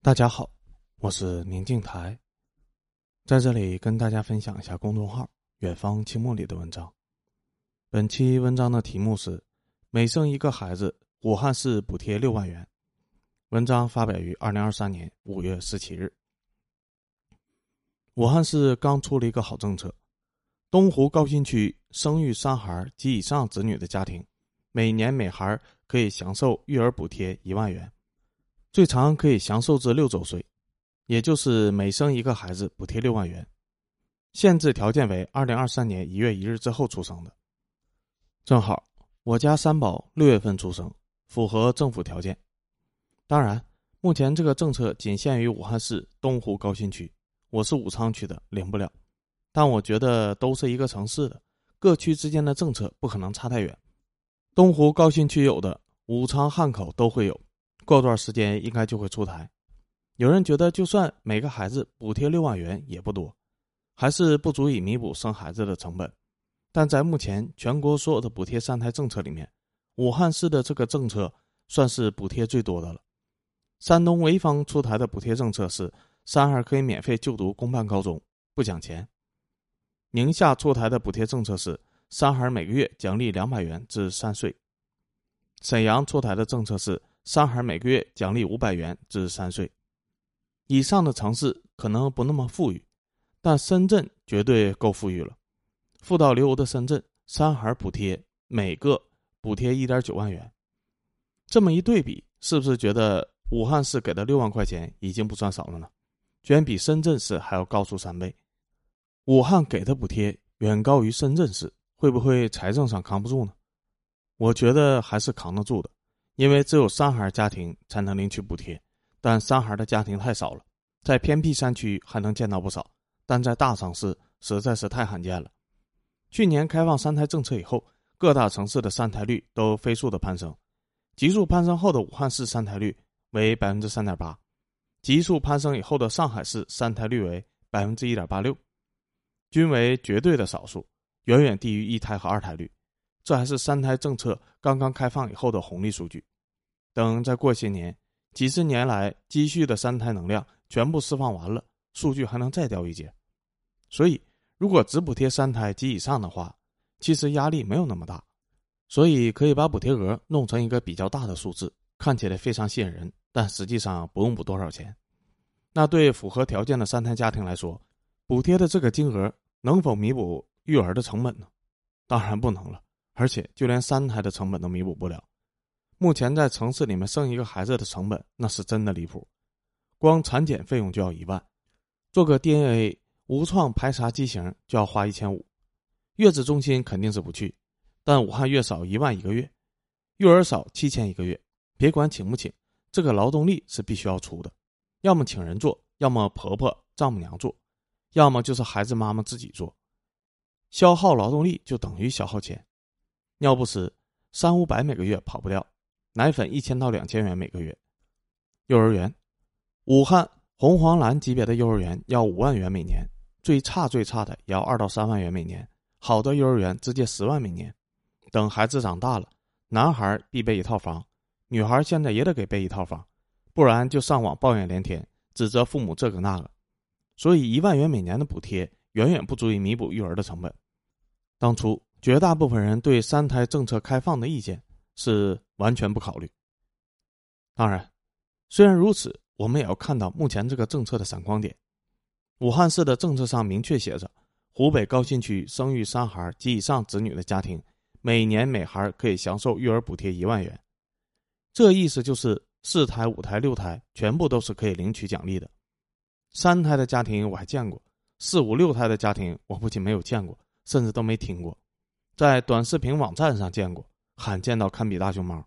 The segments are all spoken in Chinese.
大家好，我是宁静台，在这里跟大家分享一下公众号“远方清末”里的文章。本期文章的题目是“每生一个孩子，武汉市补贴六万元”。文章发表于二零二三年五月十七日。武汉市刚出了一个好政策，东湖高新区生育三孩及以上子女的家庭，每年每孩可以享受育儿补贴一万元。最长可以享受至六周岁，也就是每生一个孩子补贴六万元，限制条件为二零二三年一月一日之后出生的。正好我家三宝六月份出生，符合政府条件。当然，目前这个政策仅限于武汉市东湖高新区，我是武昌区的，领不了。但我觉得都是一个城市的，各区之间的政策不可能差太远。东湖高新区有的，武昌汉口都会有。过段时间应该就会出台。有人觉得，就算每个孩子补贴六万元也不多，还是不足以弥补生孩子的成本。但在目前全国所有的补贴三胎政策里面，武汉市的这个政策算是补贴最多的了。山东潍坊出台的补贴政策是三孩可以免费就读公办高中，不讲钱。宁夏出台的补贴政策是三孩每个月奖励两百元至三岁。沈阳出台的政策是。三孩每个月奖励五百元至三岁以上的城市可能不那么富裕，但深圳绝对够富裕了。富到流油的深圳，三孩补贴每个补贴一点九万元。这么一对比，是不是觉得武汉市给的六万块钱已经不算少了呢？居然比深圳市还要高出三倍。武汉给的补贴远高于深圳市，会不会财政上扛不住呢？我觉得还是扛得住的。因为只有三孩家庭才能领取补贴，但三孩的家庭太少了，在偏僻山区还能见到不少，但在大城市实在是太罕见了。去年开放三胎政策以后，各大城市的三胎率都飞速的攀升，急速攀升后的武汉市三胎率为百分之三点八，急速攀升以后的上海市三胎率为百分之一点八六，均为绝对的少数，远远低于一胎和二胎率。这还是三胎政策刚刚开放以后的红利数据，等再过些年，几十年来积蓄的三胎能量全部释放完了，数据还能再掉一截。所以，如果只补贴三胎及以上的话，其实压力没有那么大，所以可以把补贴额弄成一个比较大的数字，看起来非常吸引人，但实际上不用补多少钱。那对符合条件的三胎家庭来说，补贴的这个金额能否弥补育儿的成本呢？当然不能了。而且就连三胎的成本都弥补不了，目前在城市里面生一个孩子的成本那是真的离谱，光产检费用就要一万，做个 DNA 无创排查畸形就要花一千五，月子中心肯定是不去，但武汉月嫂一万一个月，育儿嫂七千一个月，别管请不请，这个劳动力是必须要出的，要么请人做，要么婆婆丈母娘做，要么就是孩子妈妈自己做，消耗劳动力就等于消耗钱。尿不湿三五百每个月跑不掉，奶粉一千到两千元每个月。幼儿园，武汉红黄蓝级别的幼儿园要五万元每年，最差最差的也要二到三万元每年，好的幼儿园直接十万每年。等孩子长大了，男孩必备一套房，女孩现在也得给备一套房，不然就上网抱怨连天，指责父母这个那个。所以一万元每年的补贴远远不足以弥补育儿的成本。当初。绝大部分人对三胎政策开放的意见是完全不考虑。当然，虽然如此，我们也要看到目前这个政策的闪光点。武汉市的政策上明确写着，湖北高新区生育三孩及以上子女的家庭，每年每孩可以享受育儿补贴一万元。这意思就是四胎、五胎、六胎全部都是可以领取奖励的。三胎的家庭我还见过，四五六胎的家庭我不仅没有见过，甚至都没听过。在短视频网站上见过，罕见到堪比大熊猫。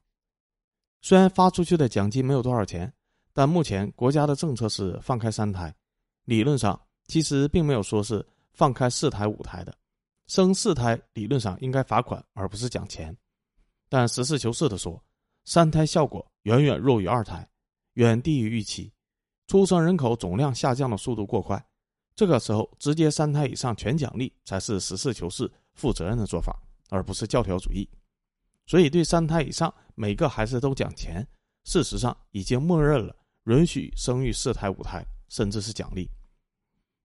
虽然发出去的奖金没有多少钱，但目前国家的政策是放开三胎，理论上其实并没有说是放开四胎、五胎的。生四胎理论上应该罚款，而不是奖钱。但实事求是的说，三胎效果远远弱于二胎，远低于预期，出生人口总量下降的速度过快。这个时候直接三胎以上全奖励才是实事求是。负责任的做法，而不是教条主义。所以，对三胎以上每个孩子都讲钱，事实上已经默认了允许生育四胎五胎，甚至是奖励。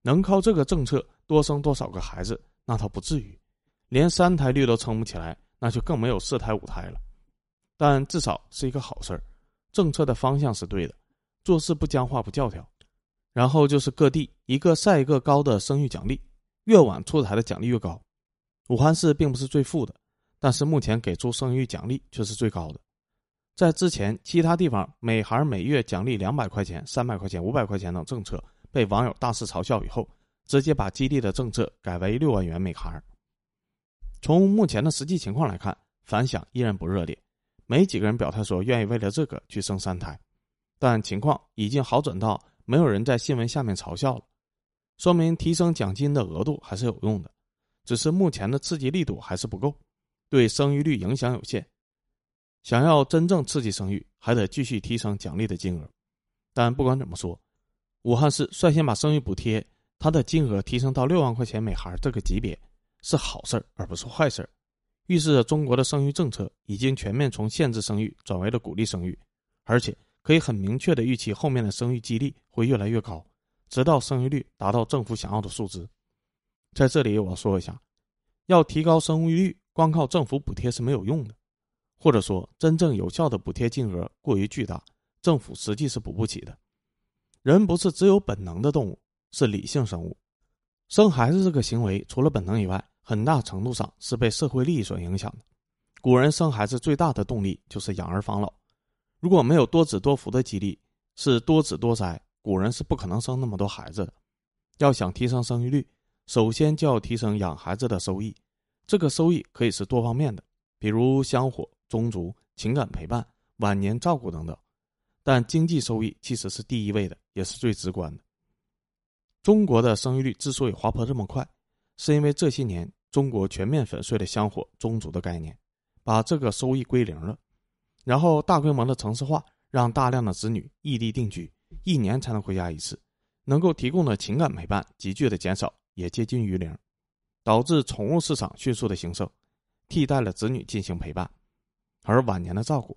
能靠这个政策多生多少个孩子，那倒不至于，连三胎率都撑不起来，那就更没有四胎五胎了。但至少是一个好事儿，政策的方向是对的，做事不僵化不教条。然后就是各地一个赛一个高的生育奖励，越晚出台的奖励越高。武汉市并不是最富的，但是目前给出生育奖励却是最高的。在之前其他地方每孩每月奖励两百块钱、三百块钱、五百块钱等政策被网友大肆嘲笑以后，直接把激励的政策改为六万元每孩。从目前的实际情况来看，反响依然不热烈。没几个人表态说愿意为了这个去生三胎，但情况已经好转到没有人在新闻下面嘲笑了，说明提升奖金的额度还是有用的，只是目前的刺激力度还是不够，对生育率影响有限。想要真正刺激生育，还得继续提升奖励的金额。但不管怎么说，武汉市率先把生育补贴它的金额提升到六万块钱每孩这个级别，是好事儿而不是坏事儿。预示着中国的生育政策已经全面从限制生育转为了鼓励生育，而且可以很明确的预期后面的生育激励会越来越高，直到生育率达到政府想要的数值。在这里我要说一下，要提高生育率，光靠政府补贴是没有用的，或者说真正有效的补贴金额过于巨大，政府实际是补不起的。人不是只有本能的动物，是理性生物，生孩子这个行为除了本能以外。很大程度上是被社会利益所影响的。古人生孩子最大的动力就是养儿防老，如果没有多子多福的激励，是多子多灾，古人是不可能生那么多孩子的。要想提升生育率，首先就要提升养孩子的收益。这个收益可以是多方面的，比如香火、宗族、情感陪伴、晚年照顾等等。但经济收益其实是第一位的，也是最直观的。中国的生育率之所以滑坡这么快，是因为这些年。中国全面粉碎了香火宗族的概念，把这个收益归零了，然后大规模的城市化，让大量的子女异地定居，一年才能回家一次，能够提供的情感陪伴急剧的减少，也接近于零，导致宠物市场迅速的兴盛，替代了子女进行陪伴，而晚年的照顾，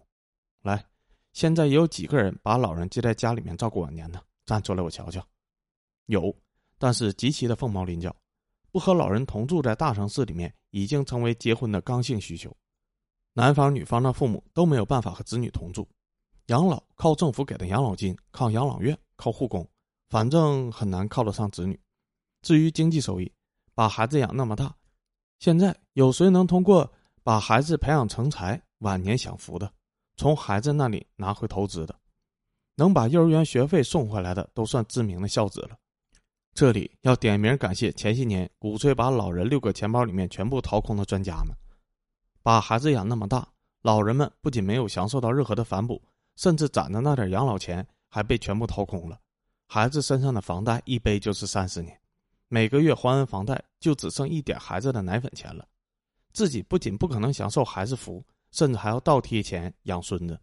来，现在也有几个人把老人接在家里面照顾晚年呢？站出来我瞧瞧，有，但是极其的凤毛麟角。不和老人同住在大城市里面，已经成为结婚的刚性需求。男方女方的父母都没有办法和子女同住，养老靠政府给的养老金，靠养老院，靠护工，反正很难靠得上子女。至于经济收益，把孩子养那么大，现在有谁能通过把孩子培养成才，晚年享福的？从孩子那里拿回投资的，能把幼儿园学费送回来的，都算知名的孝子了。这里要点名感谢前些年鼓吹把老人六个钱包里面全部掏空的专家们，把孩子养那么大，老人们不仅没有享受到任何的反哺，甚至攒的那点养老钱还被全部掏空了，孩子身上的房贷一背就是三十年，每个月还完房贷就只剩一点孩子的奶粉钱了，自己不仅不可能享受孩子福，甚至还要倒贴钱养孙子，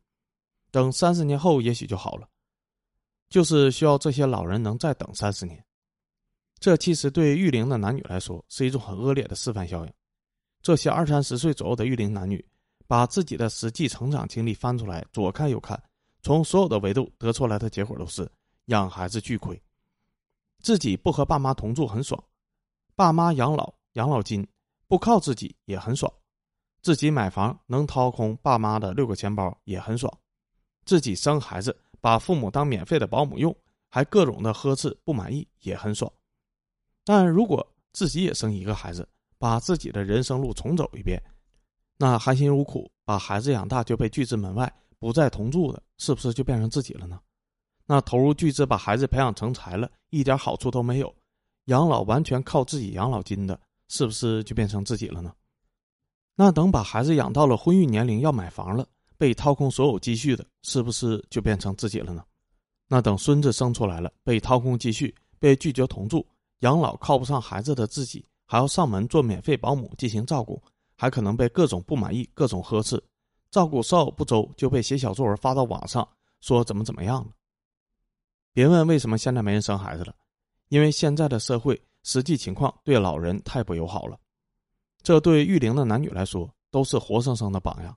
等三十年后也许就好了，就是需要这些老人能再等三十年。这其实对育龄的男女来说是一种很恶劣的示范效应。这些二三十岁左右的育龄男女，把自己的实际成长经历翻出来，左看右看，从所有的维度得出来的结果都是养孩子巨亏，自己不和爸妈同住很爽，爸妈养老养老金不靠自己也很爽，自己买房能掏空爸妈的六个钱包也很爽，自己生孩子把父母当免费的保姆用，还各种的呵斥不满意也很爽。但如果自己也生一个孩子，把自己的人生路重走一遍，那含辛茹苦把孩子养大就被拒之门外，不再同住的，是不是就变成自己了呢？那投入巨资把孩子培养成才了，一点好处都没有，养老完全靠自己养老金的，是不是就变成自己了呢？那等把孩子养到了婚育年龄要买房了，被掏空所有积蓄的，是不是就变成自己了呢？那等孙子生出来了，被掏空积蓄，被拒绝同住。养老靠不上孩子的自己，还要上门做免费保姆进行照顾，还可能被各种不满意、各种呵斥，照顾稍有不周就被写小作文发到网上，说怎么怎么样了。别问为什么现在没人生孩子了，因为现在的社会实际情况对老人太不友好了。这对育龄的男女来说都是活生生的榜样，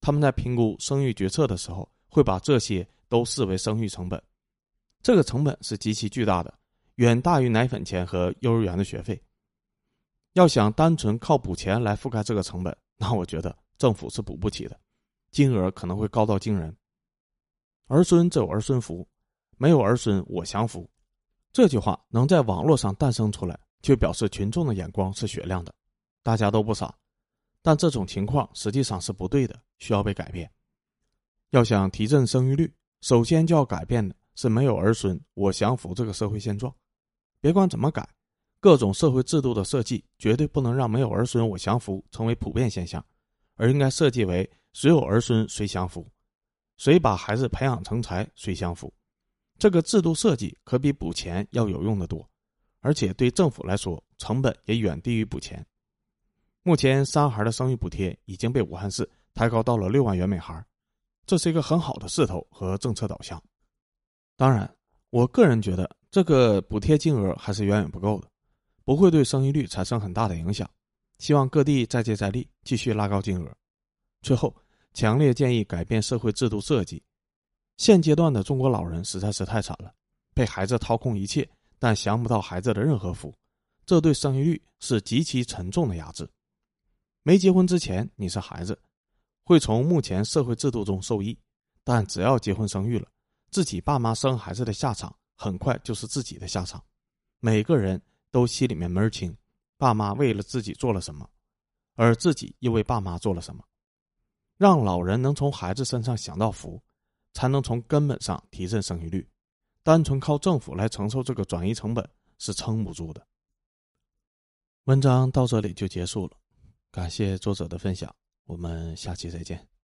他们在评估生育决策的时候，会把这些都视为生育成本，这个成本是极其巨大的，远大于奶粉钱和幼儿园的学费。要想单纯靠补钱来覆盖这个成本，那我觉得政府是补不起的，金额可能会高到惊人。儿孙自有儿孙福，没有儿孙我降福。这句话能在网络上诞生出来，就表示群众的眼光是雪亮的，大家都不傻。但这种情况实际上是不对的，需要被改变。要想提振生育率，首先就要改变的是没有儿孙我享福这个社会现状。别管怎么改，各种社会制度的设计绝对不能让没有儿孙我享福成为普遍现象，而应该设计为谁有儿孙谁享福，谁把孩子培养成才谁享福。这个制度设计可比补钱要有用的多，而且对政府来说成本也远低于补钱。目前三孩的生育补贴已经被武汉市抬高到了六万元每孩，这是一个很好的势头和政策导向。当然，我个人觉得这个补贴金额还是远远不够的，不会对生育率产生很大的影响。希望各地再接再厉，继续拉高金额。最后，强烈建议改变社会制度设计。现阶段的中国老人实在是太惨了，被孩子掏空一切，但享不到孩子的任何福，这对生育率是极其沉重的压制。没结婚之前，你是孩子，会从目前社会制度中受益；但只要结婚生育了，自己爸妈生孩子的下场很快就是自己的下场。每个人都心里面门儿清，爸妈为了自己做了什么，而自己又为爸妈做了什么。让老人能从孩子身上享到福，才能从根本上提振生育率。单纯靠政府来承受这个转移成本是撑不住的。文章到这里就结束了。感谢作者的分享，我们下期再见。